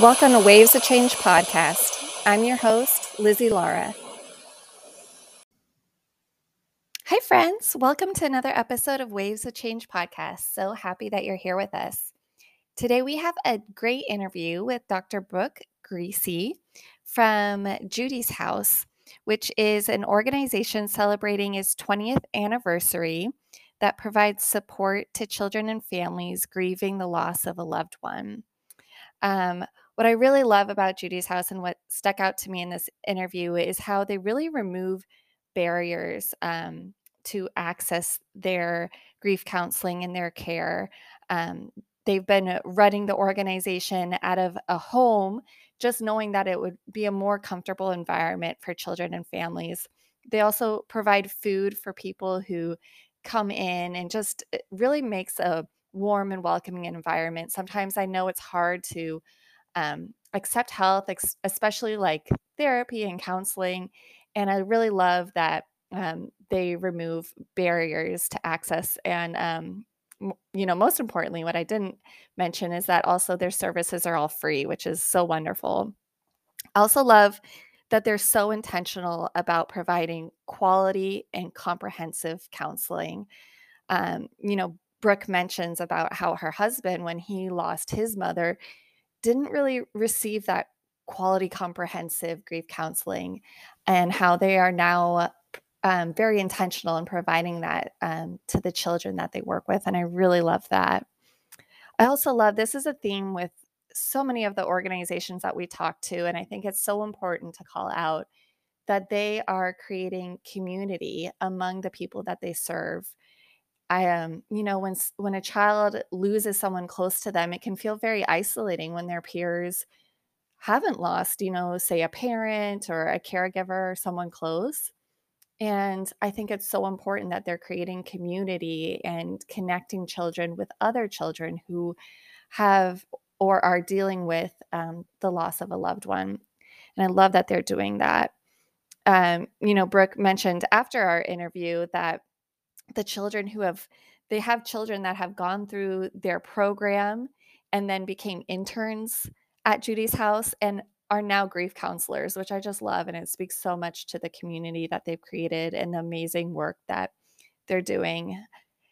Welcome to Waves of Change podcast. I'm your host, Lizzie Lara. Hi, friends. Welcome to another episode of Waves of Change podcast. So happy that you're here with us. Today, we have a great interview with Dr. Brook Griese from Judi's House, which is an organization celebrating its 20th anniversary that provides support to children and families grieving the loss of a loved one. Um, what I really love about Judi's house and what stuck out to me in this interview is how they really remove barriers um, to access their grief counseling and their care. Um, they've been running the organization out of a home, just knowing that it would be a more comfortable environment for children and families. They also provide food for people who come in and just really makes a warm and welcoming environment. Sometimes I know it's hard to um, accept health, ex- especially like therapy and counseling. And I really love that um, they remove barriers to access. And, um, you know, most importantly, what I didn't mention is that also their services are all free, which is so wonderful. I also love that they're so intentional about providing quality and comprehensive counseling. Um, you know, Brook mentions about how her husband, when he lost his mother, didn't really receive that quality comprehensive grief counseling and how they are now um, very intentional in providing that um, to the children that they work with. And I really love that. I also love this is a theme with so many of the organizations that we talk to. And I think it's so important to call out that they are creating community among the people that they serve. I um, you know, when when a child loses someone close to them, it can feel very isolating when their peers haven't lost, you know, say a parent or a caregiver or someone close. And I think it's so important that they're creating community and connecting children with other children who have or are dealing with um, the loss of a loved one. And I love that they're doing that. Um, you know, Brook mentioned after our interview that the children who have they have children that have gone through their program and then became interns at Judi's house and are now grief counselors, which I just love. And it speaks so much to the community that they've created and the amazing work that they're doing.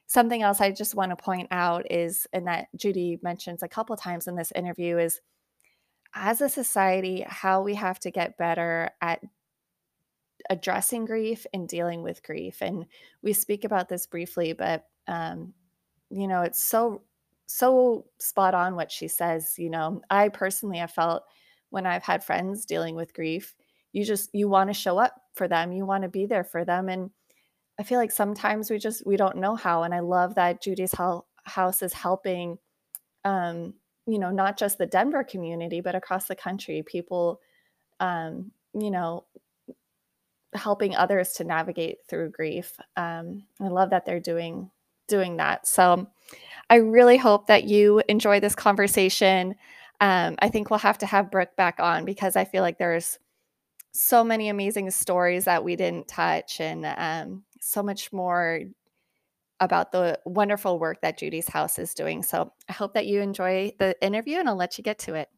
Something else I just want to point out is, and that Judy mentions a couple times in this interview, is as a society, how we have to get better at addressing grief and dealing with grief. And we speak about this briefly, but um, you know, it's so so spot on what she says. You know, I personally have felt when I've had friends dealing with grief, you just you want to show up for them, you want to be there for them, and I feel like sometimes we just we don't know how. And I love that Judi's house is helping. Um, you know, not just the Denver community, but across the country, people, um, you know, helping others to navigate through grief. Um, I love that they're doing doing that. So I really hope that you enjoy this conversation. Um, I think we'll have to have Brook back on because I feel like there's so many amazing stories that we didn't touch and um, so much more about the wonderful work that Judi's house is doing. So I hope that you enjoy the interview and I'll let you get to it.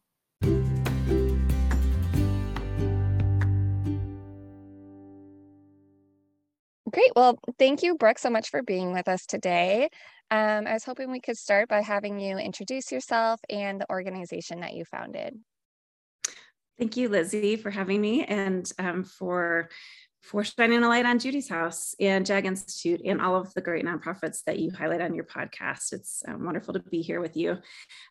Great. Well, thank you, Brook, so much for being with us today. Um, I was hoping we could start by having you introduce yourself and the organization that you founded. Thank you, Lizzie, for having me and um, for for shining a light on Judi's House and JAG Institute and all of the great nonprofits that you highlight on your podcast. It's um, wonderful to be here with you.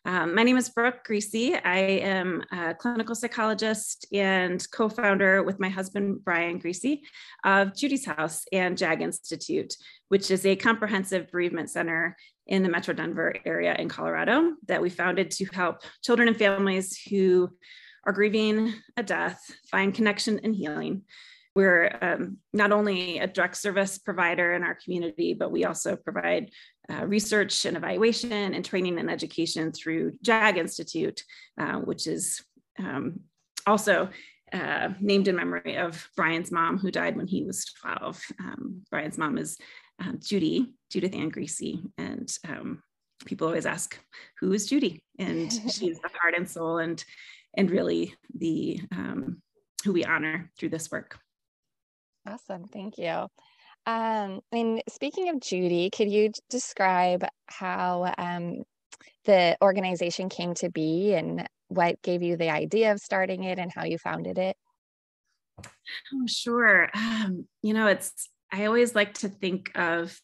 Um, my name is Brook Griese. I am a clinical psychologist and co-founder with my husband, Brian Griese, of Judi's House and JAG Institute, which is a comprehensive bereavement center in the Metro Denver area in Colorado that we founded to help children and families who are grieving a death find connection and healing we're um, not only a direct service provider in our community, but we also provide uh, research and evaluation and training and education through JAG Institute, uh, which is um, also uh, named in memory of Brian's mom, who died when he was 12. Um, Brian's mom is uh, Judi, Judith Ann Griese, and um, people always ask, "Who is Judi?" And she's the heart and soul and and really the um, who we honor through this work. Awesome, thank you. Um, and speaking of Judi, could you describe how um, the organization came to be and what gave you the idea of starting it and how you founded it? Oh, sure. Um, you know, it's, I always like to think of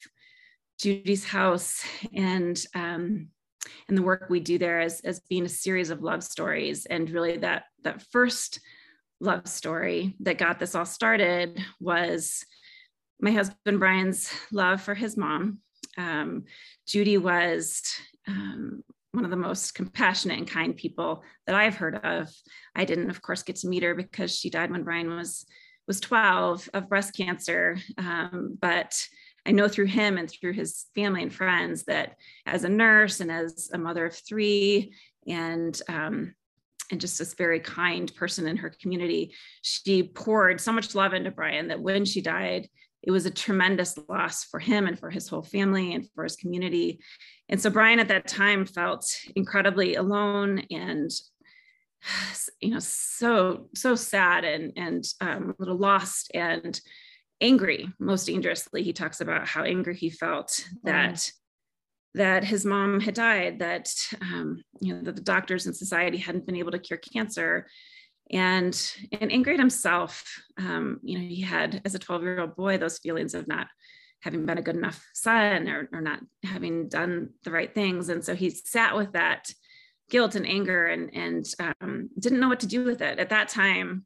Judi's house and, um, and the work we do there as, as being a series of love stories. And really that, that first love story that got this all started was my husband Brian's love for his mom. Um, Judi was um, one of the most compassionate and kind people that I've heard of. I didn't, of course, get to meet her because she died when Brian was was 12 of breast cancer. Um, but I know through him and through his family and friends that as a nurse and as a mother of three and um, and just this very kind person in her community, she poured so much love into Brian that when she died, it was a tremendous loss for him and for his whole family and for his community. And so Brian at that time felt incredibly alone and you know so so sad and and um, a little lost and angry most dangerously he talks about how angry he felt that. That his mom had died that um, you know that the doctors and society hadn't been able to cure cancer. And and at himself um, you know he had as a 12 year old boy those feelings of not having been a good enough son or, or not having done the right things. And so he sat with that guilt and anger and and um, didn't know what to do with it. At that time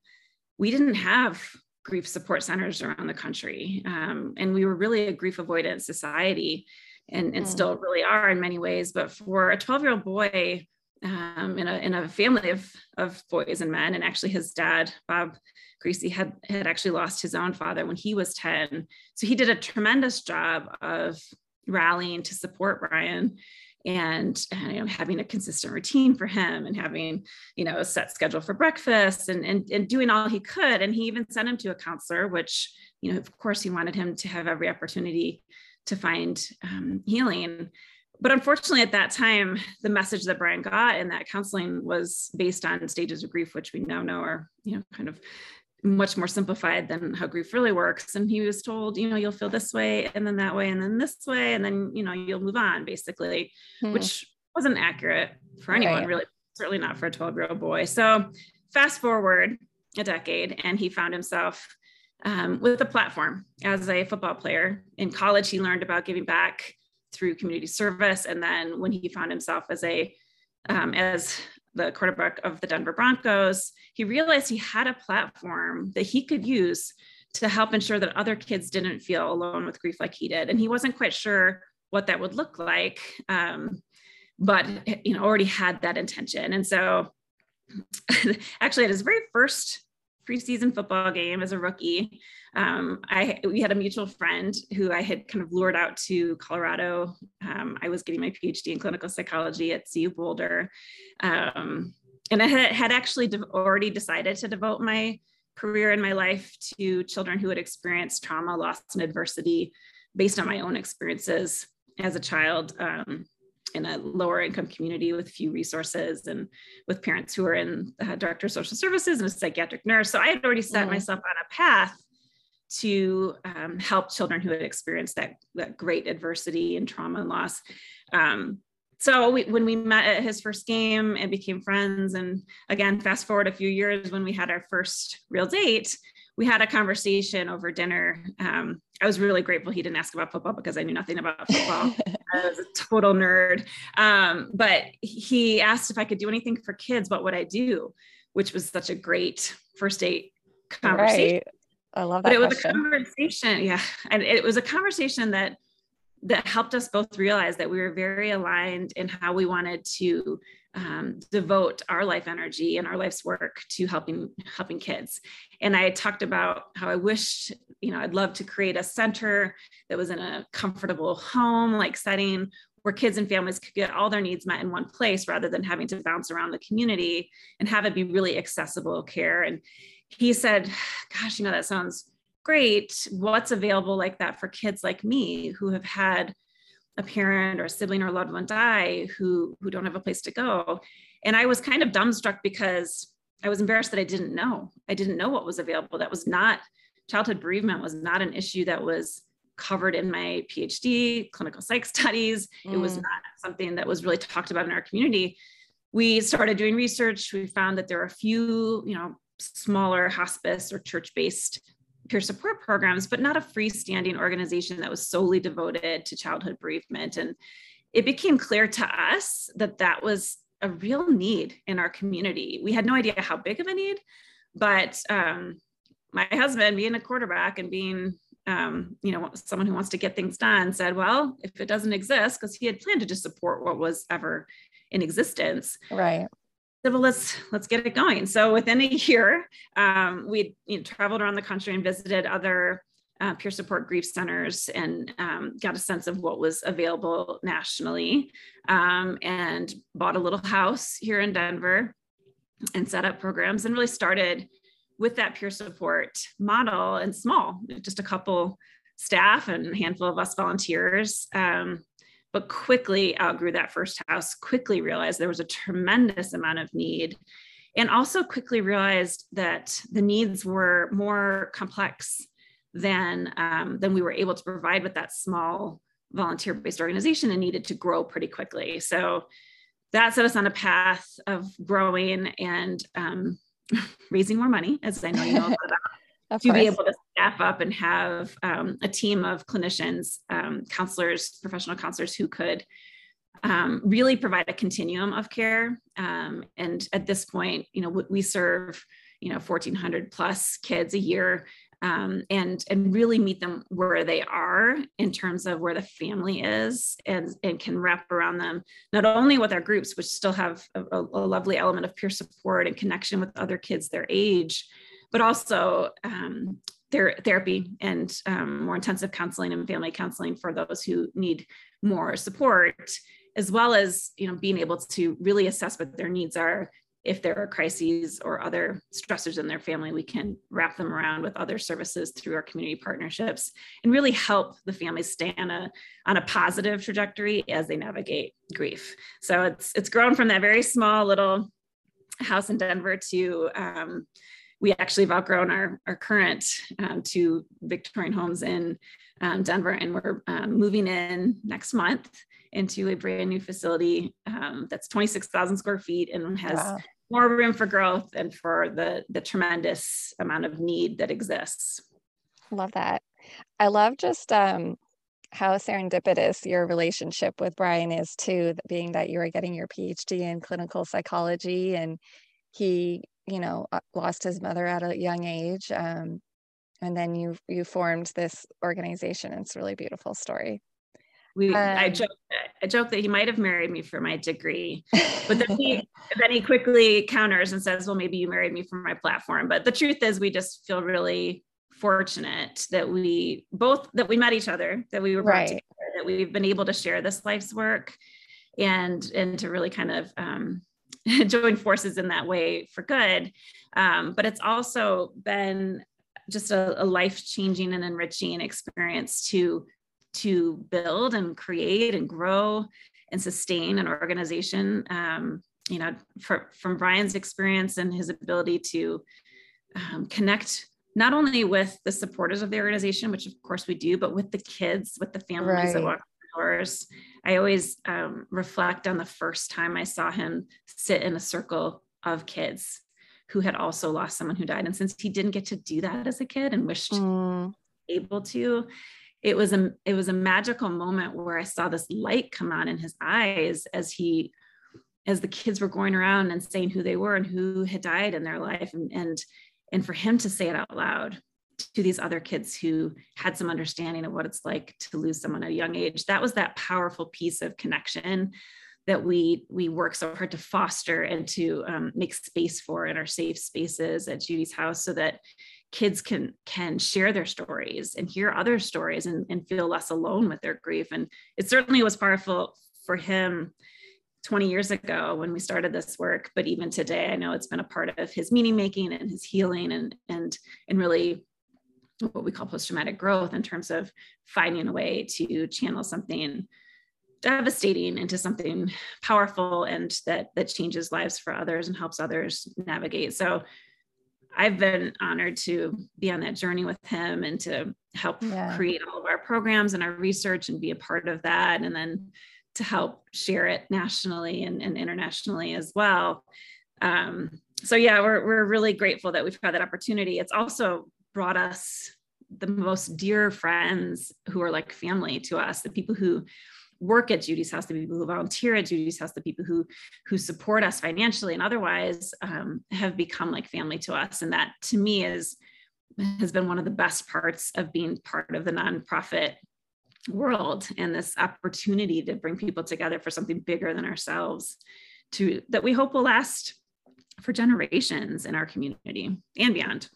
we didn't have grief support centers around the country um, and we were really a grief avoidant society and, and mm. still really are in many ways but for a 12 year old boy um, in a in a family of of boys and men. And actually, his dad, Bob Griese, had had actually lost his own father when he was ten. So he did a tremendous job of rallying to support Brian and, and, you know having a consistent routine for him and having you know a set schedule for breakfast and, and and doing all he could and he even sent him to a counselor which you know of course he wanted him to have every opportunity to find um, healing but unfortunately at that time the message that brian got in that counseling was based on stages of grief which we now know are you know kind of much more simplified than how grief really works and he was told you know you'll feel this way and then that way and then this way and then you know you'll move on basically hmm. which wasn't accurate for anyone right. really certainly not for a 12 year old boy so fast forward a decade and he found himself um, with a platform as a football player in college he learned about giving back through community service. And then when he found himself as a um, as the quarterback of the Denver Broncos, he realized he had a platform that he could use to help ensure that other kids didn't feel alone with grief like he did. And he wasn't quite sure what that would look like, um, but you know already had that intention. And so, actually, at his very first preseason football game as a rookie, um, I we had a mutual friend who I had kind of lured out to Colorado. Um, I was getting my PhD in clinical psychology at CU Boulder, um, and I had, had actually de- already decided to devote my career and my life to children who had experienced trauma, loss, and adversity based on my own experiences as a child um, in a lower income community with few resources and with parents who are in uh, director of social services and a psychiatric nurse. So I had already set mm. myself on a path to um, help children who had experienced that, that great adversity and trauma and loss. Um, so we, when we met at his first game and became friends, and again, fast forward a few years when we had our first real date, we had a conversation over dinner. Um, I was really grateful he didn't ask about football because I knew nothing about football. I was a total nerd. Um, but he asked if I could do anything for kids, what would I do? Which was such a great first date conversation. Right. I love that. But it was a conversation, yeah, and it was a conversation that that helped us both realize that we were very aligned in how we wanted to um, devote our life energy and our life's work to helping helping kids. And I talked about how I wished, you know, I'd love to create a center that was in a comfortable home like setting where kids and families could get all their needs met in one place rather than having to bounce around the community and have it be really accessible care. And he said, Gosh, you know, that sounds great. What's available like that for kids like me who have had a parent or a sibling or a loved one die who who don't have a place to go. And i was kind of dumbstruck because i was embarrassed that i didn't know. I didn't know what was available. That was not childhood bereavement was not an issue that was covered in my phd clinical psych studies. Mm. it was mm. not something that was really talked about in our community. We started doing research. We found that there are a few you know smaller hospice or church-based peer support programs, but not a freestanding organization that was solely devoted to childhood bereavement. And it became clear to us that that was a real need in our community. We had no idea how big of a need, but um, my husband, being a quarterback and being um, you know, someone who wants to get things done said, well, if it doesn't exist, because he had planned to just support what was ever in existence. Right said, well, let's let's get it going. So within a year, um, we you know, traveled around the country and visited other uh, peer support grief centers and um, got a sense of what was available nationally, um, and bought a little house here in Denver, and set up programs and really started with that peer support model and small, just a couple staff and a handful of us volunteers. Um, but quickly outgrew that first house, quickly realized there was a tremendous amount of need, and also quickly realized that the needs were more complex than, um, than we were able to provide with that small volunteer based organization and needed to grow pretty quickly. So that set us on a path of growing and um, raising more money, as I know you know about to course. be able to staff up and have um, a team of clinicians, um, counselors, professional counselors who could um, really provide a continuum of care. Um, and at this point, you know, we serve, you know, 1,400 plus kids a year. Um, and and really meet them where they are in terms of where the family is and, and can wrap around them not only with our groups which still have a, a lovely element of peer support and connection with other kids their age but also um, their therapy and um, more intensive counseling and family counseling for those who need more support, as well as you know being able to really assess what their needs are. If there are crises or other stressors in their family, we can wrap them around with other services through our community partnerships and really help the families stay on a, on a positive trajectory as they navigate grief. So it's it's grown from that very small little house in Denver to um, we actually have outgrown our, our current um, two Victorian homes in um, Denver, and we're um, moving in next month into a brand new facility um, that's 26,000 square feet and has wow. more room for growth and for the, the tremendous amount of need that exists. Love that. I love just um, how serendipitous your relationship with Brian is too, being that you are getting your PhD in clinical psychology and he you know uh, lost his mother at a young age um, and then you you formed this organization it's a really beautiful story we um, I joke I joke that he might have married me for my degree, but then he then he quickly counters and says, "Well, maybe you married me for my platform." But the truth is, we just feel really fortunate that we both that we met each other, that we were brought right. together, that we've been able to share this life's work, and and to really kind of um, join forces in that way for good. Um, but it's also been just a, a life changing and enriching experience to to build and create and grow and sustain an organization. Um, you know, for, from Brian's experience and his ability to um, connect not only with the supporters of the organization, which of course we do, but with the kids, with the families right. that walk doors. I always um, reflect on the first time I saw him sit in a circle of kids who had also lost someone who died. And since he didn't get to do that as a kid and wished mm. able to, it was a it was a magical moment where I saw this light come on in his eyes as he as the kids were going around and saying who they were and who had died in their life and and and for him to say it out loud to these other kids who had some understanding of what it's like to lose someone at a young age. That was that powerful piece of connection that we we work so hard to foster and to um, make space for in our safe spaces at judi's house so that kids can can share their stories and hear other stories and, and feel less alone with their grief. And it certainly was powerful for him 20 years ago when we started this work but even today i know it's been a part of his meaning making and his healing and and and really what we call post-traumatic growth in terms of finding a way to channel something devastating into something powerful and that that changes lives for others and helps others navigate. So i've been honored to be on that journey with him and to help yeah. create all of our programs and our research and be a part of that and then to help share it nationally and, and internationally as well. Um, so yeah we're, we're really grateful that we've had that opportunity. It's also brought us the most dear friends who are like family to us the people who work at Judi's house, the people who volunteer at Judi's house, the people who who support us financially and otherwise um, have become like family to us. And that to me is has been one of the best parts of being part of the nonprofit world and this opportunity to bring people together for something bigger than ourselves to that we hope will last for generations in our community and beyond.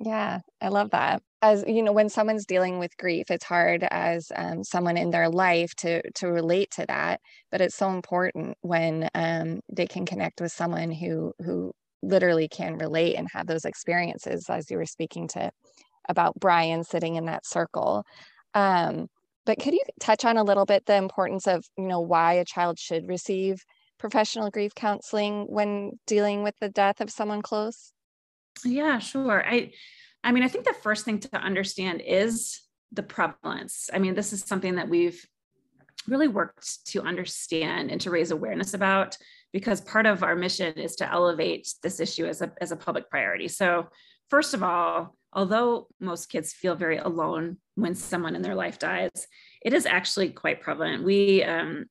Yeah, I love that. As you know, when someone's dealing with grief, it's hard as um, someone in their life to to relate to that. But it's so important when um, they can connect with someone who who literally can relate and have those experiences, as you were speaking to about Brian sitting in that circle. Um, but could you touch on a little bit the importance of you know why a child should receive professional grief counseling when dealing with the death of someone close? Yeah, sure. I I mean, I think the first thing to understand is the prevalence. I mean, this is something that we've really worked to understand and to raise awareness about because part of our mission is to elevate this issue as a, as a public priority. So, first of all, although most kids feel very alone when someone in their life dies, it is actually quite prevalent. We um,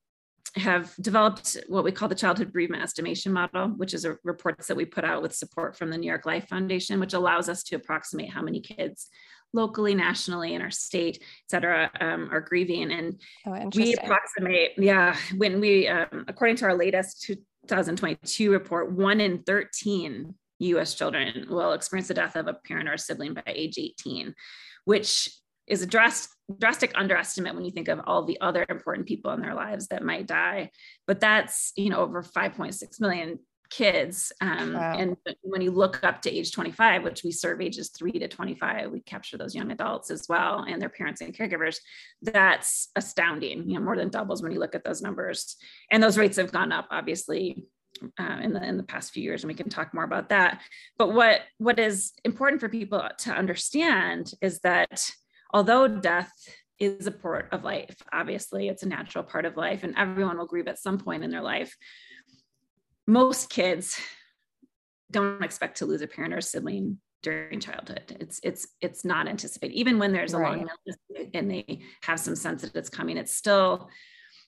have developed what we call the childhood bereavement estimation model, which is a reports that we put out with support from the New York Life Foundation, which allows us to approximate how many kids locally, nationally, in our state, et cetera, um, are grieving. And oh, we approximate, yeah, when we, um, according to our latest 2022 report, one in 13 US children will experience the death of a parent or a sibling by age 18, which is a drastic drastic underestimate when you think of all the other important people in their lives that might die. But that's you know over 5.6 million kids um, wow. and when you look up to age 25 which we serve ages 3 to 25 we capture those young adults as well and their parents and caregivers that's astounding. You know more than doubles when you look at those numbers. And those rates have gone up obviously uh, in the in the past few years and we can talk more about that. But what what is important for people to understand is that although death is a part of life, obviously, it's a natural part of life, and everyone will grieve at some point in their life. Most kids don't expect to lose a parent or a sibling during childhood. It's it's it's not anticipated. Even when there's a right. long illness and they have some sense that it's coming, it's still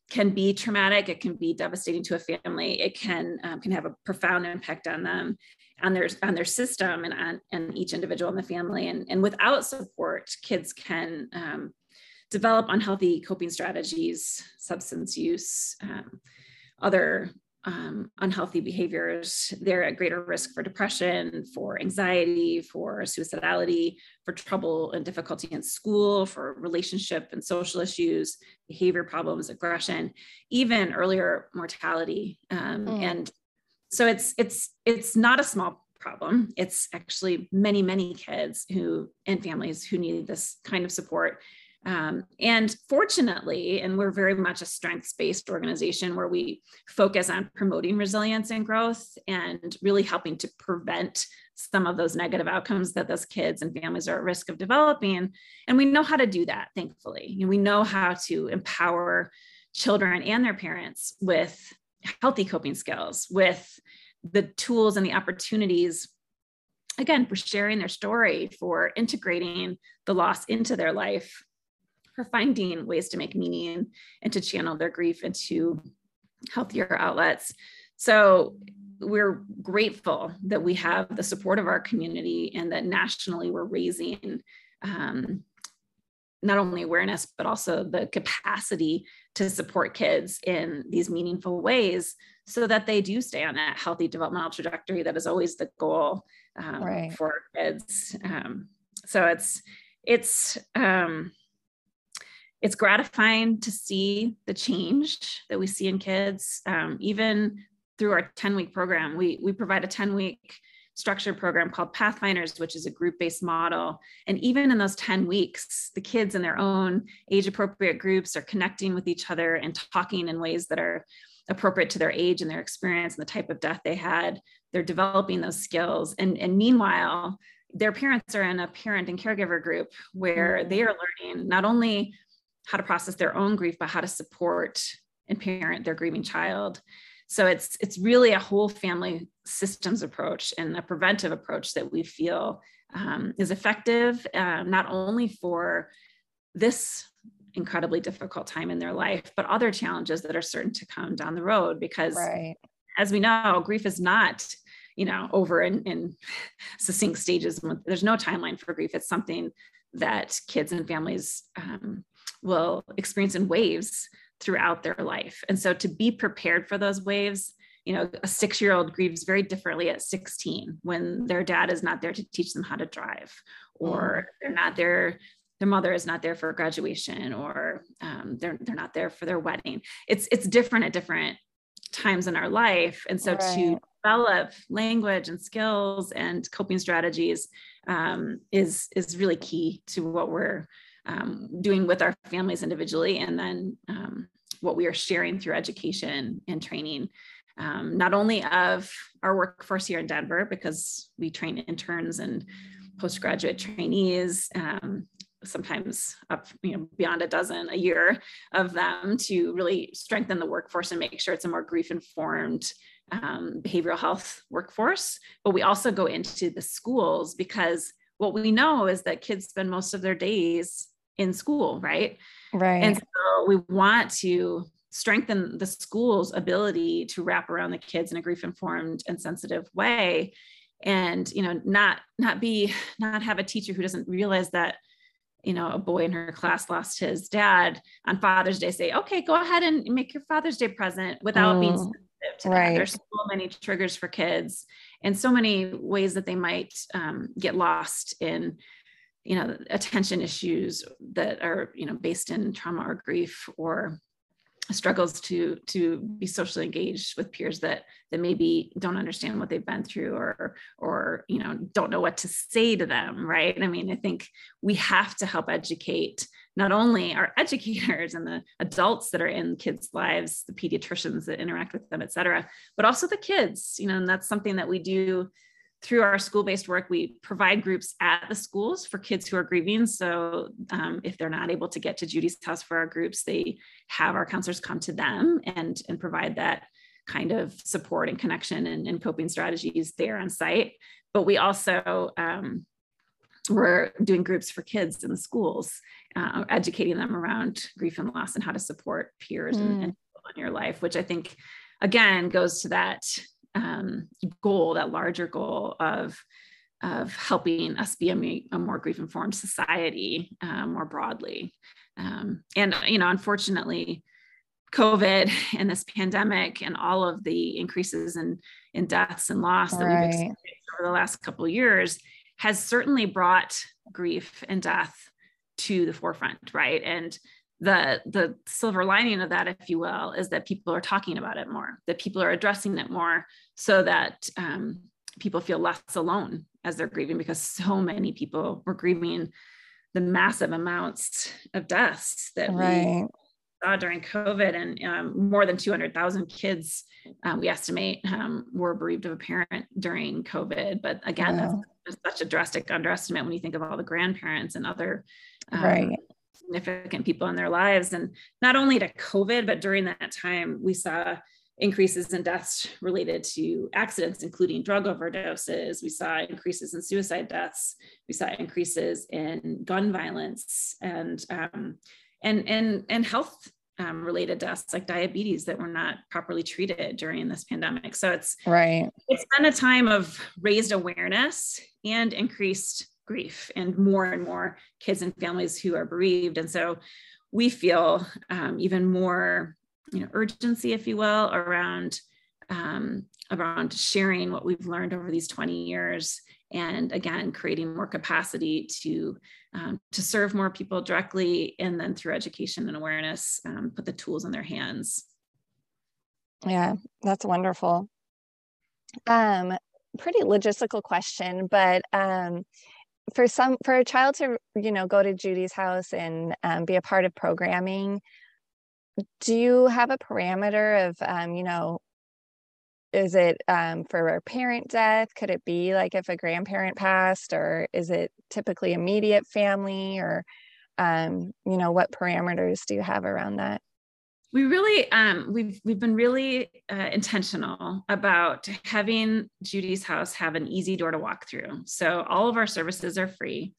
can be traumatic. It can be devastating to a family. It can um, can have a profound impact on them on their on their system and on and each individual in the family and, and without support kids can um, develop unhealthy coping strategies substance use um, other um, unhealthy behaviors they're at greater risk for depression for anxiety for suicidality for trouble and difficulty in school for relationship and social issues behavior problems aggression even earlier mortality um, mm. and so it's it's it's not a small problem it's actually many many kids who and families who need this kind of support um, and fortunately and we're very much a strengths based organization where we focus on promoting resilience and growth and really helping to prevent some of those negative outcomes that those kids and families are at risk of developing. And we know how to do that thankfully. We know how to empower children and their parents with healthy coping skills, with the tools and the opportunities, again, for sharing their story, for integrating the loss into their life, for finding ways to make meaning and to channel their grief into healthier outlets. So we're grateful that we have the support of our community and that nationally we're raising um, not only awareness, but also the capacity to support kids in these meaningful ways so that they do stay on that healthy developmental trajectory that is always the goal um, right. for kids. Um, so it's, it's, um, it's gratifying to see the change that we see in kids, um, even through our 10 week program. We, we provide a 10 week structured program called Pathfinders, which is a group based model. And even in those 10 weeks, the kids in their own age appropriate groups are connecting with each other and talking in ways that are appropriate to their age and their experience and the type of death they had. They're developing those skills. And, and meanwhile, their parents are in a parent and caregiver group where they are learning not only how to process their own grief, but how to support and parent their grieving child. So it's it's really a whole family systems approach and a preventive approach that we feel um, is effective, um, not only for this incredibly difficult time in their life, but other challenges that are certain to come down the road. Because right. as we know, grief is not you know over in, in succinct stages. There's no timeline for grief. It's something that kids and families um, will experience in waves throughout their life. And so to be prepared for those waves, you know, a six year old grieves very differently at 16 when their dad is not there to teach them how to drive, or mm. they're not there, their mother is not there for graduation, or um, they're, they're not there for their wedding. It's, it's different at different times in our life. And so right. to develop language and skills and coping strategies um, is, is really key to what we're um, doing with our families individually, and then um, what we are sharing through education and training, um, not only of our workforce here in Denver, because we train interns and postgraduate trainees, um, sometimes up you know beyond a dozen a year of them to really strengthen the workforce and make sure it's a more grief informed um, behavioral health workforce. But we also go into the schools because what we know is that kids spend most of their days in school, right? Right. And so we want to strengthen the school's ability to wrap around the kids in a grief informed and sensitive way and you know not not be not have a teacher who doesn't realize that you know a boy in her class lost his dad on father's day say okay go ahead and make your father's day present without mm, being sensitive to right. that there's so many triggers for kids and so many ways that they might um, get lost in you know attention issues that are you know based in trauma or grief or struggles to to be socially engaged with peers that that maybe don't understand what they've been through or or you know don't know what to say to them right? I mean i think we have to help educate not only our educators and the adults that are in kids lives the pediatricians that interact with them et cetera but also the kids you know and that's something that we do through our school-based work, we provide groups at the schools for kids who are grieving. So um, if they're not able to get to Judi's house for our groups, they have our counselors come to them and, and provide that kind of support and connection and, and coping strategies there on site. But we also um, we're doing groups for kids in the schools, uh, educating them around grief and loss and how to support peers mm. and, and in your life, which I think again goes to that um, goal, that larger goal of of helping us be a, a more grief informed society uh, more broadly. Um, and you know, unfortunately, COVID and this pandemic and all of the increases in in deaths and loss that right. we've experienced over the last couple of years has certainly brought grief and death to the forefront, right? And the the silver lining of that if you will is that people are talking about it more that people are addressing it more so that um, people feel less alone as they're grieving because so many people were grieving the massive amounts of deaths that right. we saw during covid and um, more than 200000 kids um, we estimate um, were bereaved of a parent during covid but again wow. that's, that's such a drastic underestimate when you think of all the grandparents and other um, right significant people in their lives. And not only to COVID, but during that time, we saw increases in deaths related to accidents, including drug overdoses. We saw increases in suicide deaths. We saw increases in gun violence and um, and and and health um, related deaths like diabetes that were not properly treated during this pandemic. So it's right. It's been a time of raised awareness and increased grief and more and more kids and families who are bereaved. And so we feel um, even more you know, urgency, if you will, around um, around sharing what we've learned over these 20 years and again creating more capacity to um, to serve more people directly and then through education and awareness um, put the tools in their hands yeah that's wonderful um pretty logistical question, but um, for some for a child to you know go to Judi's house and um, be a part of programming, do you have a parameter of um, you know is it um, for a parent death? Could it be like if a grandparent passed or is it typically immediate family or um, you know what parameters do you have around that we really um, we've we've been really uh, intentional about having Judi's house have an easy door to walk through. So all of our services are free,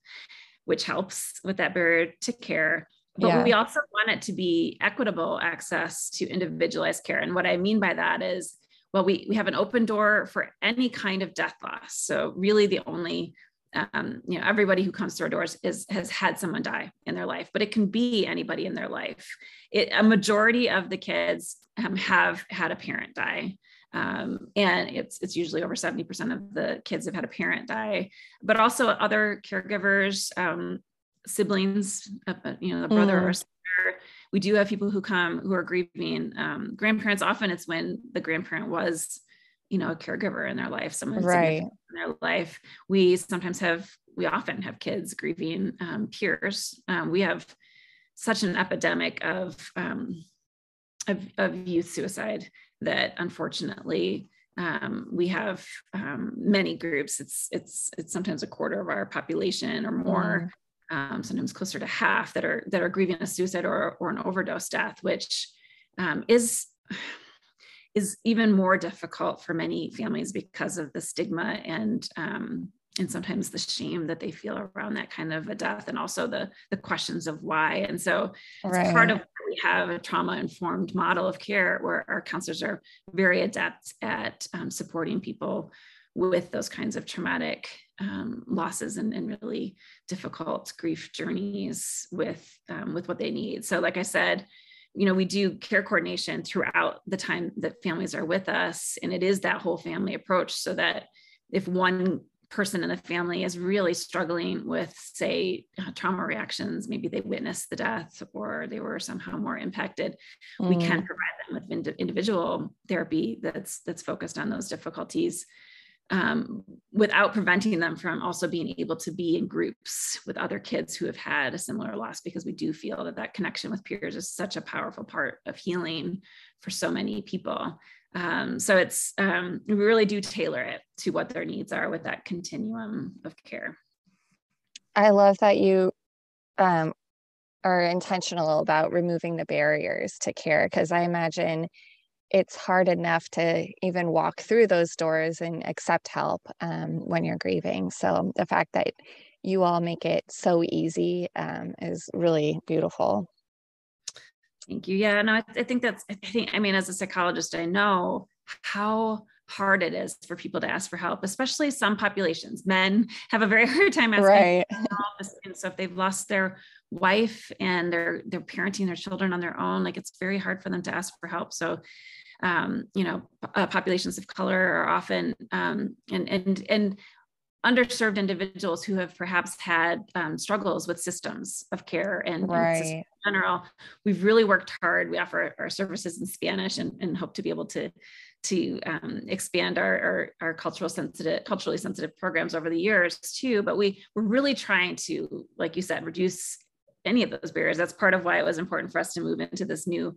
which helps with that barrier to care. But yeah. we also want it to be equitable access to individualized care. And what I mean by that is, well, we we have an open door for any kind of death loss. So really, the only um, you know everybody who comes through our doors is has had someone die in their life but it can be anybody in their life. It, a majority of the kids um, have had a parent die. Um, and it's it's usually over 70% of the kids have had a parent die but also other caregivers um, siblings uh, uh you know a brother mm. or sister. We do have people who come who are grieving um, grandparents. Often it's when the grandparent was you know a caregiver in their life someone right. in their life we sometimes have we often have kids grieving um, peers um, we have such an epidemic of, um, of, of youth suicide that unfortunately um, we have um, many groups it's it's it's sometimes a quarter of our population or more mm. um, sometimes closer to half that are that are grieving a suicide or, or an overdose death which um, is is even more difficult for many families because of the stigma and um, and sometimes the shame that they feel around that kind of a death and also the the questions of why and so right. part of we have a trauma informed model of care where our counselors are very adept at um, supporting people with those kinds of traumatic um, losses and, and, really difficult grief journeys with um, with what they need so like i said you know, we do care coordination throughout the time that families are with us. And it is that whole family approach so that if one person in the family is really struggling with, say, trauma reactions, maybe they witnessed the death or they were somehow more impacted, mm. we can provide them with ind- individual therapy that's that's focused on those difficulties um, without preventing them from also being able to be in groups with other kids who have had a similar loss because we do feel that that connection with peers is such a powerful part of healing for so many people. Um, so it's um, we really do tailor it to what their needs are with that continuum of care. I love that you um, are intentional about removing the barriers to care because i imagine it's hard enough to even walk through those doors and accept help um, when you're grieving. So the fact that you all make it so easy um, is really beautiful. Thank you. Yeah, no, I, I think that's, I think, I mean, as a psychologist, I know how hard it is for people to ask for help, especially some populations. Men have a very hard time asking right. help. And so if they've lost their wife and they're they're parenting their children on their own, like it's very hard for them to ask for help. So um, you know, uh, populations of color are often um, and and and underserved individuals who have perhaps had um, struggles with systems of care and, right. and in general. We've really worked hard. We offer our services in Spanish and, and hope to be able to to um, expand our, our, our cultural sensitive culturally sensitive programs over the years too. But we we're really trying to, like you said, reduce any of those barriers. That's part of why it was important for us to move into this new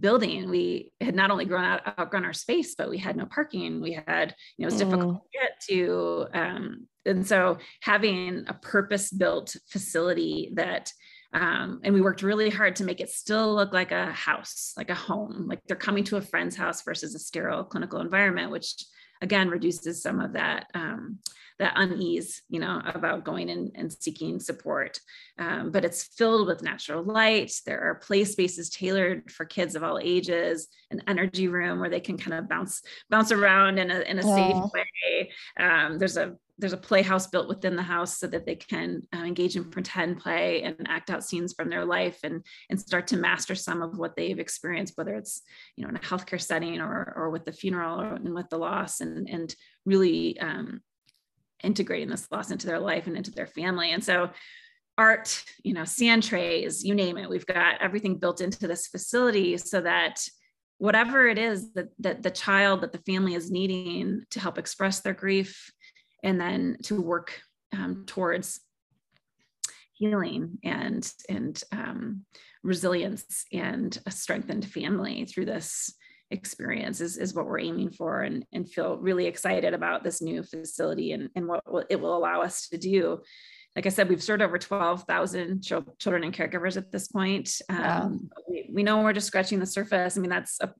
building we had not only grown out outgrown our space but we had no parking we had you know it was difficult mm. to get to um, and so having a purpose built facility that um, and we worked really hard to make it still look like a house like a home like they're coming to a friend's house versus a sterile clinical environment which again reduces some of that um, that unease, you know, about going and, and seeking support. Um, but it's filled with natural light. There are play spaces tailored for kids of all ages, an energy room where they can kind of bounce bounce around in a in a safe way. Um, there's a there's a playhouse built within the house so that they can uh, engage in pretend play and act out scenes from their life and and start to master some of what they've experienced whether it's you know in a healthcare setting or or with the funeral or and with the loss and and really um, integrating this loss into their life and into their family. And so art, you know, sand trays, you name it, we've got everything built into this facility so that whatever it is that, that the child that the family is needing to help express their grief and then to work um, towards healing and and um, resilience and a strengthened family through this experience is, is what we're aiming for and, and feel really excited about this new facility and, and what it will allow us to do like I said, we've served over 12,000 children and caregivers at this point. Um, wow. we, we, know we're just scratching the surface. I mean, that's a,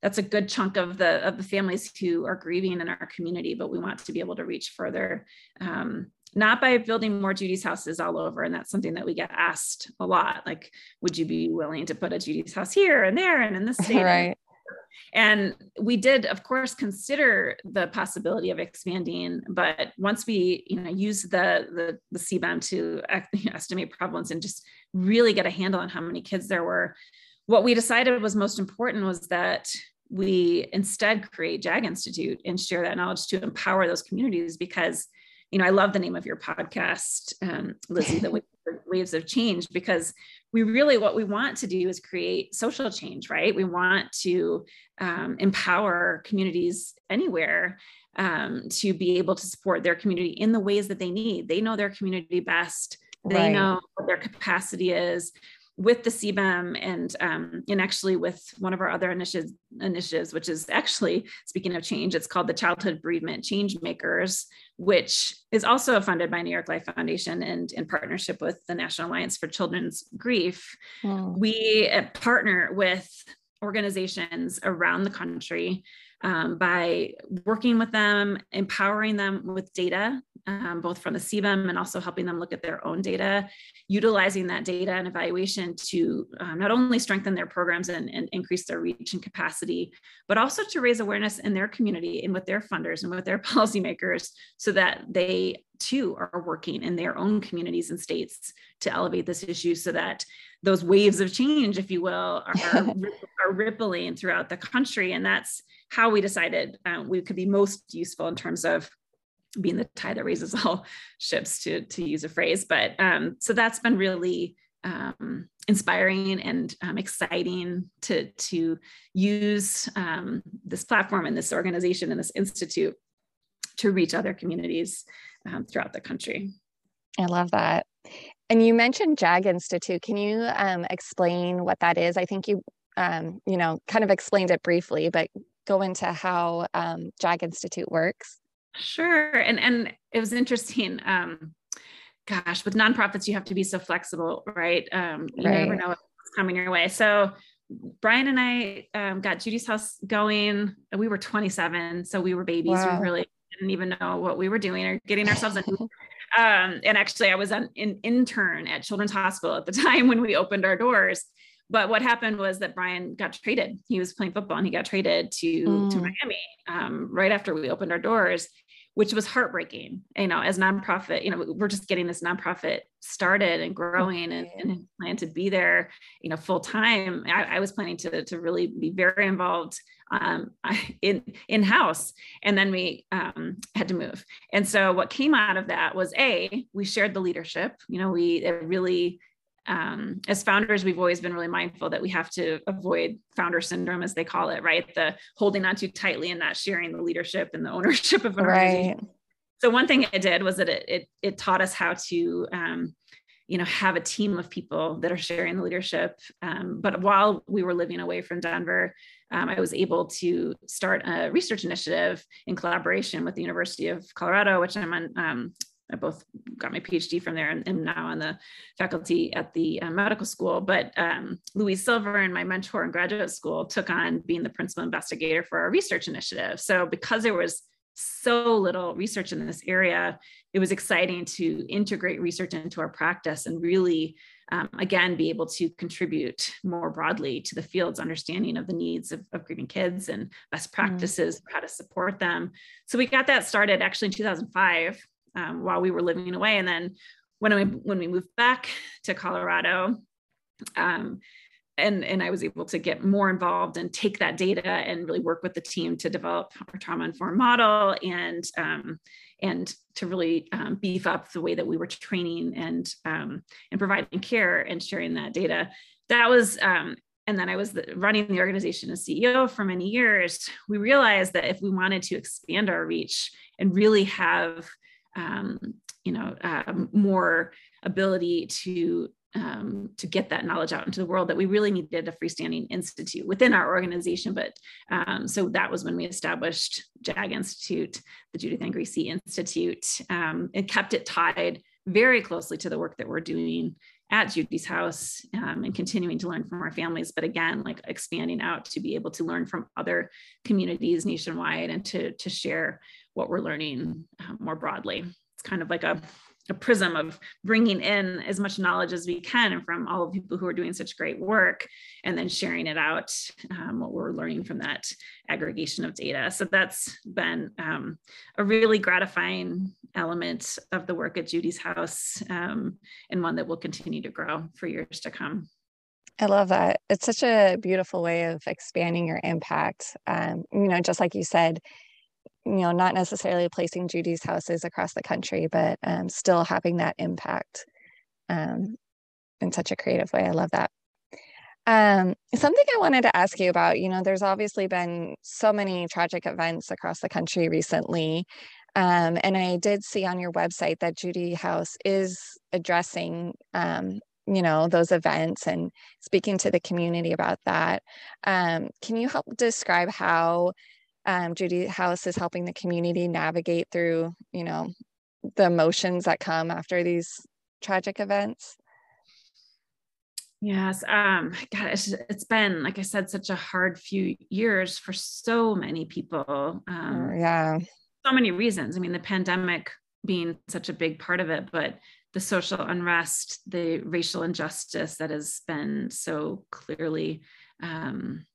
that's a good chunk of the, of the families who are grieving in our community, but we want to be able to reach further. Um, not by building more Judi's houses all over. And that's something that we get asked a lot. Like, would you be willing to put a Judi's house here and there and in this state? right. And we did, of course, consider the possibility of expanding, but once we, you know, use the the, the CBEM to estimate prevalence and just really get a handle on how many kids there were, what we decided was most important was that we instead create JAG Institute and share that knowledge to empower those communities because you know, I love the name of your podcast, um, Lizzie, the waves of change, because we really, what we want to do is create social change, right? We want to um, empower communities anywhere um, to be able to support their community in the ways that they need. They know their community best. They right. know what their capacity is with the CBEM and um, and actually with one of our other initiatives, initiatives, which is actually speaking of change, it's called the Childhood Bereavement Change Makers, which is also funded by New York Life Foundation and in partnership with the National Alliance for Children's Grief. Mm. We uh, partner with organizations around the country um, by working with them, empowering them with data, um, both from the CBEM and also helping them look at their own data, utilizing that data and evaluation to um, not only strengthen their programs and, and, increase their reach and capacity, but also to raise awareness in their community and with their funders and with their policymakers so that they too are working in their own communities and states to elevate this issue so that those waves of change, if you will, are, are rippling throughout the country. And that's how we decided um, we could be most useful in terms of being the tide that raises all ships to to use a phrase but um, so that's been really um, inspiring and um, exciting to to use um, this platform and this organization and this institute to reach other communities um, throughout the country i love that and you mentioned jag institute can you um, explain what that is i think you you know kind of explained it briefly but go into how jag institute works Sure. And and it was interesting. Um, gosh, with nonprofits, you have to be so flexible, right? Um, you right. never know what's coming your way. So Brian and I um, got Judi's house going. We were 27, so we were babies. Wow. We really didn't even know what we were doing or getting ourselves into. um, and actually, I was an, an intern at Children's Hospital at the time when we opened our doors. But what happened was that Brian got traded. He was playing football and he got traded to, mm. to Miami um, right after we opened our doors which was heartbreaking you know as nonprofit you know we're just getting this nonprofit started and growing and, and plan to be there you know full time I, I, was planning to, to really be very involved um, in in house and then we um, had to move and so what came out of that was a we shared the leadership you know we really um, as founders, we've always been really mindful that we have to avoid founder syndrome, as they call it, right? The holding on too tightly and not sharing the leadership and the ownership of an right. organization. So one thing it did was that it it, it taught us how to um, you know have a team of people that are sharing the leadership. Um, but while we were living away from Denver, um, I was able to start a research initiative in collaboration with the University of Colorado, which I'm on, um, I both got my PhD from there and am now on the faculty at the uh, medical school. But um, Louise Silver and my mentor in graduate school took on being the principal investigator for our research initiative. So because there was so little research in this area, it was exciting to integrate research into our practice and really, um, again, be able to contribute more broadly to the field's understanding of the needs of, of grieving kids and best mm-hmm. practices mm. for how to support them. So we got that started actually in 2005 um, while we were living away. And then when we when we moved back to Colorado, um, and and I was able to get more involved and take that data and really work with the team to develop our trauma informed model and um, and to really um, beef up the way that we were training and um, and providing care and sharing that data. That was um, and then I was running the organization as CEO for many years, we realized that if we wanted to expand our reach and really have, um, you know, uh, more ability to um, to get that knowledge out into the world that we really needed a freestanding institute within our organization. But um, so that was when we established JAG Institute, the Judith Ann Griese Institute, um, and kept it tied very closely to the work that we're doing at Judi's house um, and continuing to learn from our families. But again, like expanding out to be able to learn from other communities nationwide and to, to share what we're learning uh, more broadly. It's kind of like a a prism of bringing in as much knowledge as we can from all of people who are doing such great work and then sharing it out um, what we're learning from that aggregation of data so that's been um, a really gratifying element of the work at judi's house um, and one that will continue to grow for years to come I love that. It's such a beautiful way of expanding your impact. Um, you know, just like you said, you know, not necessarily placing Judi's houses across the country, but um, still having that impact um, in such a creative way. I love that. Um, something I wanted to ask you about, you know, there's obviously been so many tragic events across the country recently. Um, and I did see on your website that Judi House is addressing, um, you know, those events and speaking to the community about that. Um, can you help describe how um, Judi House is helping the community navigate through, you know, the emotions that come after these tragic events. Yes. Um, God, it's, it's been, like I said, such a hard few years for so many people. Um, yeah. So many reasons. I mean, the pandemic being such a big part of it, but the social unrest, the racial injustice that has been so clearly, um,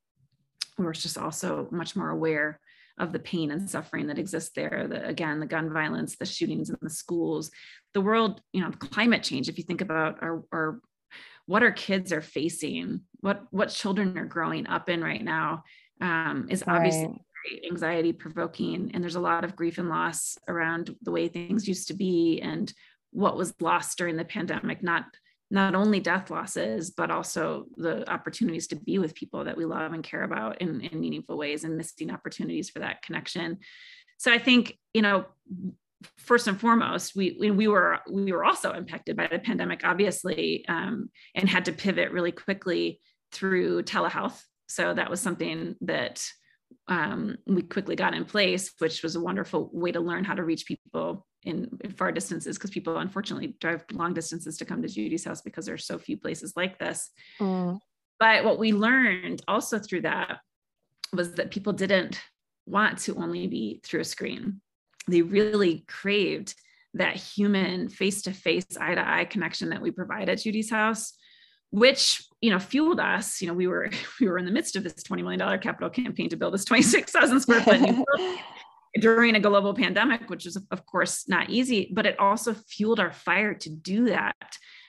we're just also much more aware of the pain and suffering that exists there the, again the gun violence the shootings in the schools the world you know climate change if you think about our, our what our kids are facing what what children are growing up in right now um, is obviously right. anxiety provoking and there's a lot of grief and loss around the way things used to be and what was lost during the pandemic not not only death losses, but also the opportunities to be with people that we love and care about in, in meaningful ways and missing opportunities for that connection. So I think, you know, first and foremost, we, we were we were also impacted by the pandemic, obviously, um, and had to pivot really quickly through telehealth. So that was something that um, we quickly got in place, which was a wonderful way to learn how to reach people in, in far distances because people unfortunately drive long distances to come to Judi's house because there's so few places like this. Mm. But what we learned also through that was that people didn't want to only be through a screen. They really craved that human face-to-face eye-to-eye connection that we provide at Judi's house which you know fueled us you know we were we were in the midst of this 20 million dollar capital campaign to build this 26,000 square foot during a global pandemic which is of course not easy but it also fueled our fire to do that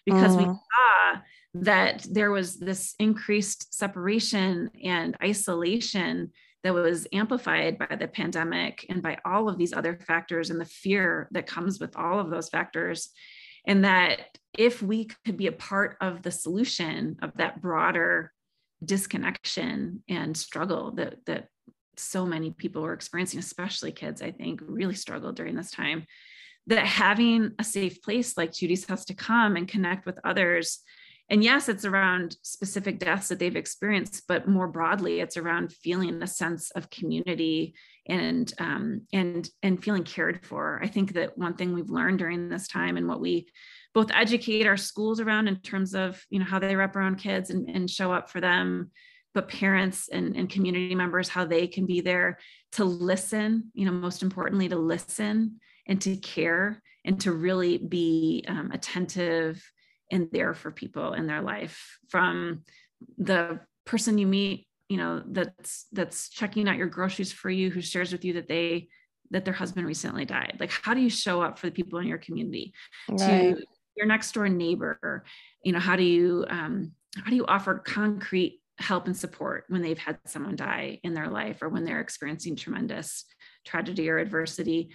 because we mm. saw that there was this increased separation and isolation that was amplified by the pandemic and by all of these other factors and the fear that comes with all of those factors and that if we could be a part of the solution of that broader disconnection and struggle that that so many people were experiencing especially kids i think really struggled during this time that having a safe place like judi's has to come and connect with others and yes it's around specific deaths that they've experienced but more broadly it's around feeling a sense of community and um, and and feeling cared for. I think that one thing we've learned during this time and what we both educate our schools around in terms of you know how they wrap around kids and, and show up for them but parents and, and community members how they can be there to listen you know most importantly to listen and to care and to really be um, attentive and there for people in their life from the person you meet you know that's that's checking out your groceries for you who shares with you that they that their husband recently died. Like how do you show up for the people in your community? Right. to your next door neighbor you know how do you um, how do you offer concrete help and support when they've had someone die in their life or when they're experiencing tremendous tragedy or adversity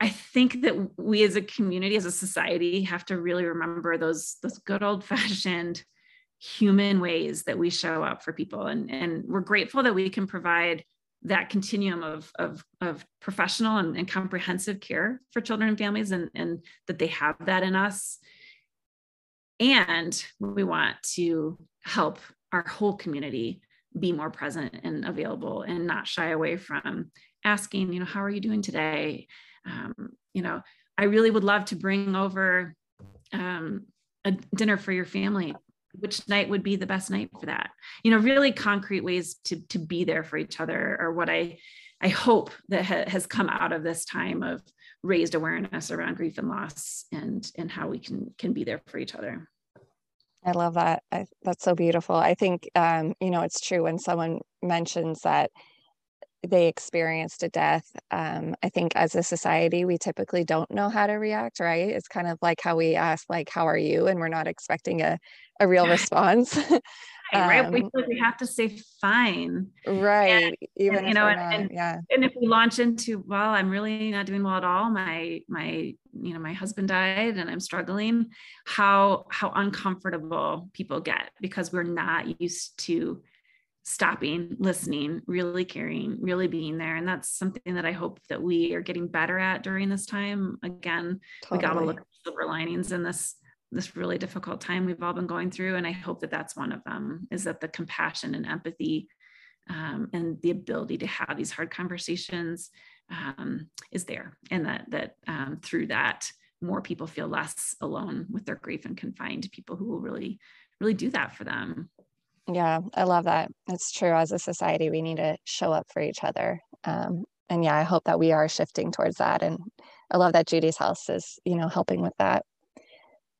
I think that we as a community, as a society, have to really remember those those good old fashioned human ways that we show up for people. And and we're grateful that we can provide that continuum of of, of professional and, and comprehensive care for children and families and and that they have that in us. And we want to help our whole community be more present and available and not shy away from asking you know how are you doing today? Um, you know i really would love to bring over um, a dinner for your family. Which night would be the best night for that? You know really concrete ways to to be there for each other or what i i hope that ha- has come out of this time of raised awareness around grief and loss and and how we can can be there for each other i love that. I, that's so beautiful. I think um, you know it's true when someone mentions that they experienced a death um, i think as a society we typically don't know how to react right? It's kind of like how we ask like how are you? and we're not expecting a, a real response right, um, we, we have to say fine right and, even and, you know and, and, yeah and if we launch into well i'm really not doing well at all my my you know my husband died and i'm struggling how how uncomfortable people get because we're not used to stopping, listening, really caring, really being there. And that's something that I hope that we are getting better at during this time. Again, totally. we got to look at silver linings in this this really difficult time we've all been going through. And I hope that that's one of them is that the compassion and empathy um, and the ability to have these hard conversations um, is there. And that, that um, through that, more people feel less alone with their grief and can find people who will really, really do that for them. Yeah, I love that. It's true. As a society, we need to show up for each other. Um, and yeah, I hope that we are shifting towards that. And I love that Judi's House is, you know, helping with that.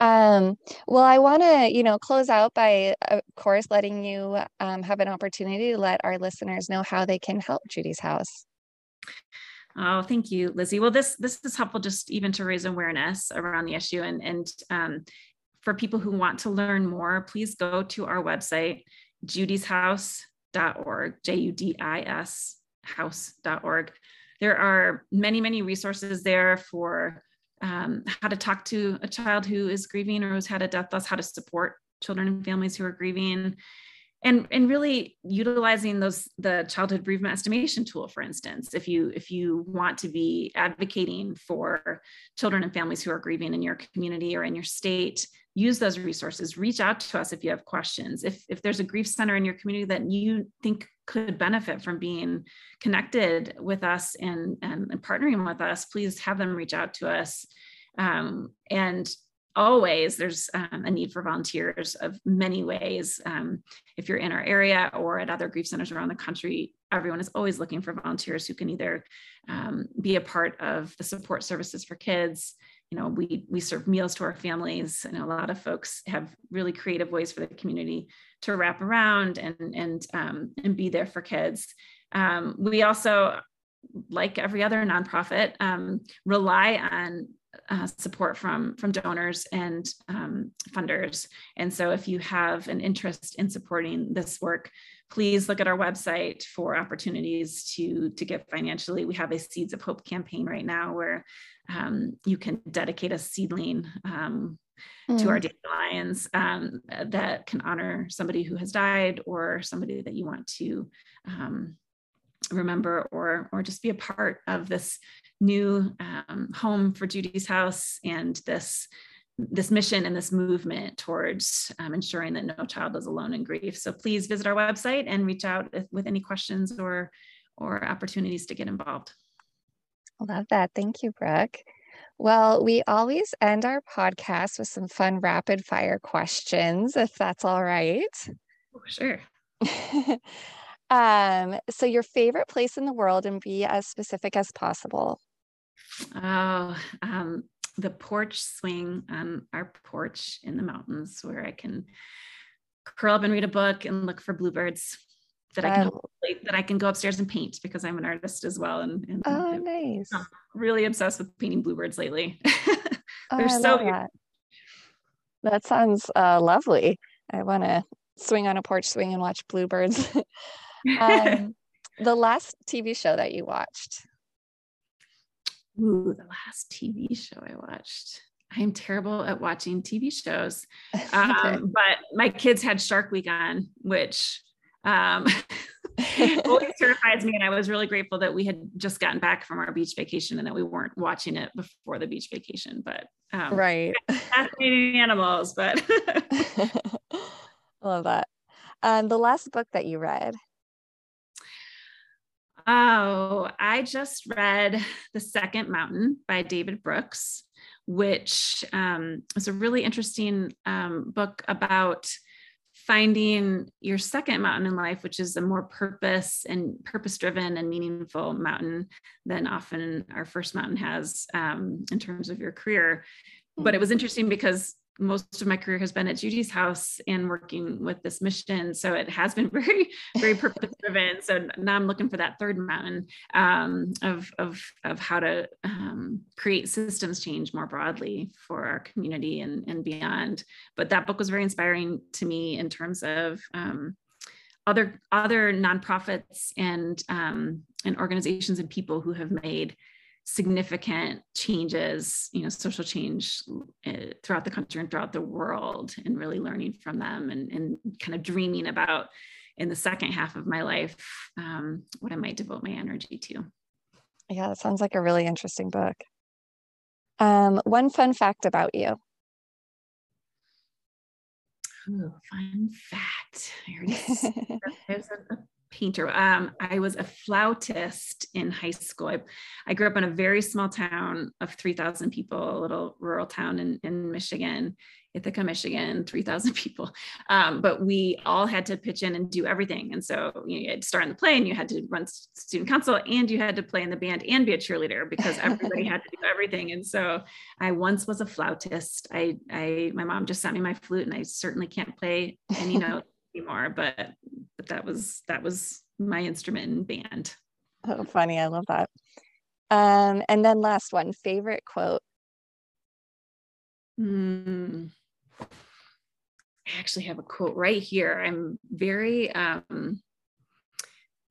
Um, well, I want to, you know, close out by, of course, letting you um, have an opportunity to let our listeners know how they can help Judi's House. Oh, thank you, Lizzie. Well, this this is helpful just even to raise awareness around the issue, and and um, for people who want to learn more, please go to our website, judishouse.org, J U D I S house.org. There are many, many resources there for um, how to talk to a child who is grieving or who's had a death loss, how to support children and families who are grieving, and and really utilizing those the childhood bereavement estimation tool for instance if you if you want to be advocating for children and families who are grieving in your community or in your state use those resources reach out to us if you have questions. If if there's a grief center in your community that you think could benefit from being connected with us and and, and partnering with us please have them reach out to us. Um, and always there's um, a need for volunteers of many ways. Um, if you're in our area or at other grief centers around the country everyone is always looking for volunteers who can either um, be a part of the support services for kids you know we we serve meals to our families and a lot of folks have really creative ways for the community to wrap around and and um, and be there for kids. Um, we also like every other nonprofit um, rely on uh, support from from donors and um, funders. And so, if you have an interest in supporting this work, please look at our website for opportunities to to give financially. We have a Seeds of Hope campaign right now where um, you can dedicate a seedling. Um, mm. To our mm. dandelions um, that can honor somebody who has died or somebody that you want to um, remember or or just be a part of this new um, home for Judi's house and this this mission and this movement towards um, ensuring that no child is alone in grief. So please visit our website and reach out if, with any questions or or opportunities to get involved. Love that. Thank you, Brook. Well, we always end our podcast with some fun rapid fire questions, if that's all right. Oh, sure. um, so, your favorite place in the world and be as specific as possible. Oh, um, the porch swing on our porch in the mountains where I can curl up and read a book and look for bluebirds that I can that I can go upstairs and paint because I'm an artist as well. And, and oh, nice! I'm really obsessed with painting bluebirds lately. Oh, They're oh, so that. that. sounds uh, lovely. I want to swing on a porch swing and watch bluebirds. um, the last TV show that you watched. Ooh, the last TV show I watched. I'm terrible at watching TV shows. Um, okay. But my kids had Shark Week on, which um, always terrifies me. And I was really grateful that we had just gotten back from our beach vacation and that we weren't watching it before the beach vacation. But um, right, fascinating animals. But I love that. Um, the last book that you read. Oh, I just read The Second Mountain by David Brooks, which um, is a really interesting um, book about finding your second mountain in life, which is a more purpose and purpose driven and meaningful mountain than often our first mountain has um, in terms of your career. But it was interesting because most of my career has been at Judi's house and working with this mission. So it has been very, very purpose driven. So now I'm looking for that third mountain um, of, of, of how to um, create systems change more broadly for our community and, and beyond. But that book was very inspiring to me in terms of um, other other nonprofits and um, and organizations and people who have made significant changes, you know, social change uh, throughout the country and throughout the world, and really learning from them and, and kind of dreaming about in the second half of my life um, what I might devote my energy to. Yeah, that sounds like a really interesting book. Um, one fun fact about you. Oh, fun fact. There's a painter. Um, I was a flautist in high school. I, I, grew up in a very small town of 3,000 people, a little rural town in, in Michigan, Ithaca, Michigan, 3,000 people. Um, but we all had to pitch in and do everything. And so you, know, you, had to start in the play and you had to run student council and you had to play in the band and be a cheerleader because everybody had to do everything. And so I once was a flautist. I, I, my mom just sent me my flute and I certainly can't play any notes anymore, but but that was that was my instrument and band. Oh, funny! I love that. Um, and then last one, favorite quote. Mm. I actually have a quote right here. I'm very um,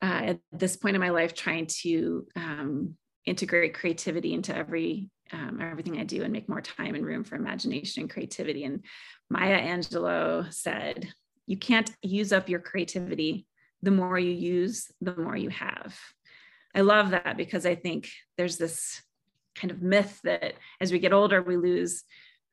uh, at this point in my life trying to um, integrate creativity into every um, everything I do and make more time and room for imagination and creativity. And Maya Angelou said, you can't use up your creativity. The more you use, the more you have. I love that because I think there's this kind of myth that as we get older, we lose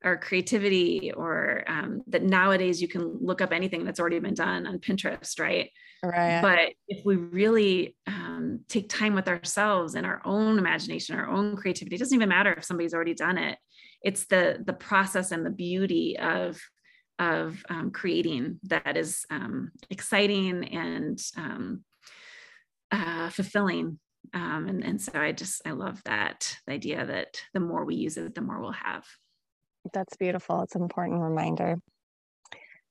our creativity or um, that nowadays you can look up anything that's already been done on Pinterest, right? Right. But if we really um, take time with ourselves and our own imagination, our own creativity, it doesn't even matter if somebody's already done it. It's the the process and the beauty of of um, creating that is um, exciting and um, uh, fulfilling. Um, and, and so I just, I love that the idea that the more we use it, the more we'll have. That's beautiful. It's an important reminder.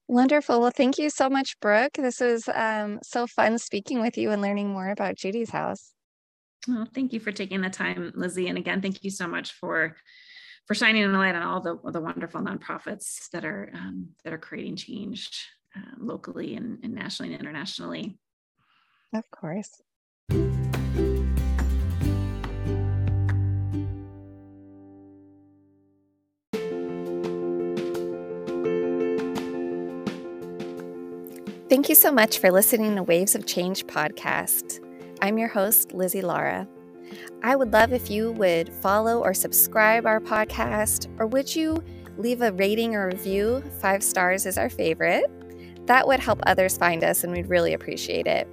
Wonderful. Well, thank you so much, Brook. This was um, so fun speaking with you and learning more about Judi's house. Well, thank you for taking the time, Lizzie. And again, thank you so much for for shining a light on all the, the wonderful nonprofits that are um, that are creating change uh, locally and, and nationally and internationally. Of course. Thank you so much for listening to Waves of Change podcast. I'm your host, Lizzie Lara. I would love if you would follow or subscribe our podcast, or would you leave a rating or review? Five stars is our favorite. That would help others find us, and we'd really appreciate it.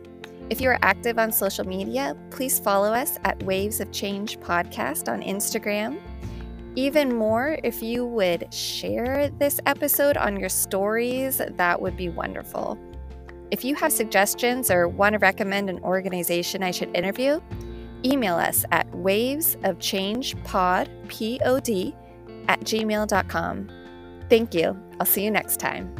If you are active on social media, please follow us at Waves of Change Podcast on Instagram. Even more, if you would share this episode on your stories, that would be wonderful. If you have suggestions or want to recommend an organization I should interview, email us at wavesofchangepodpod at gmail.com. Thank you. I'll see you next time.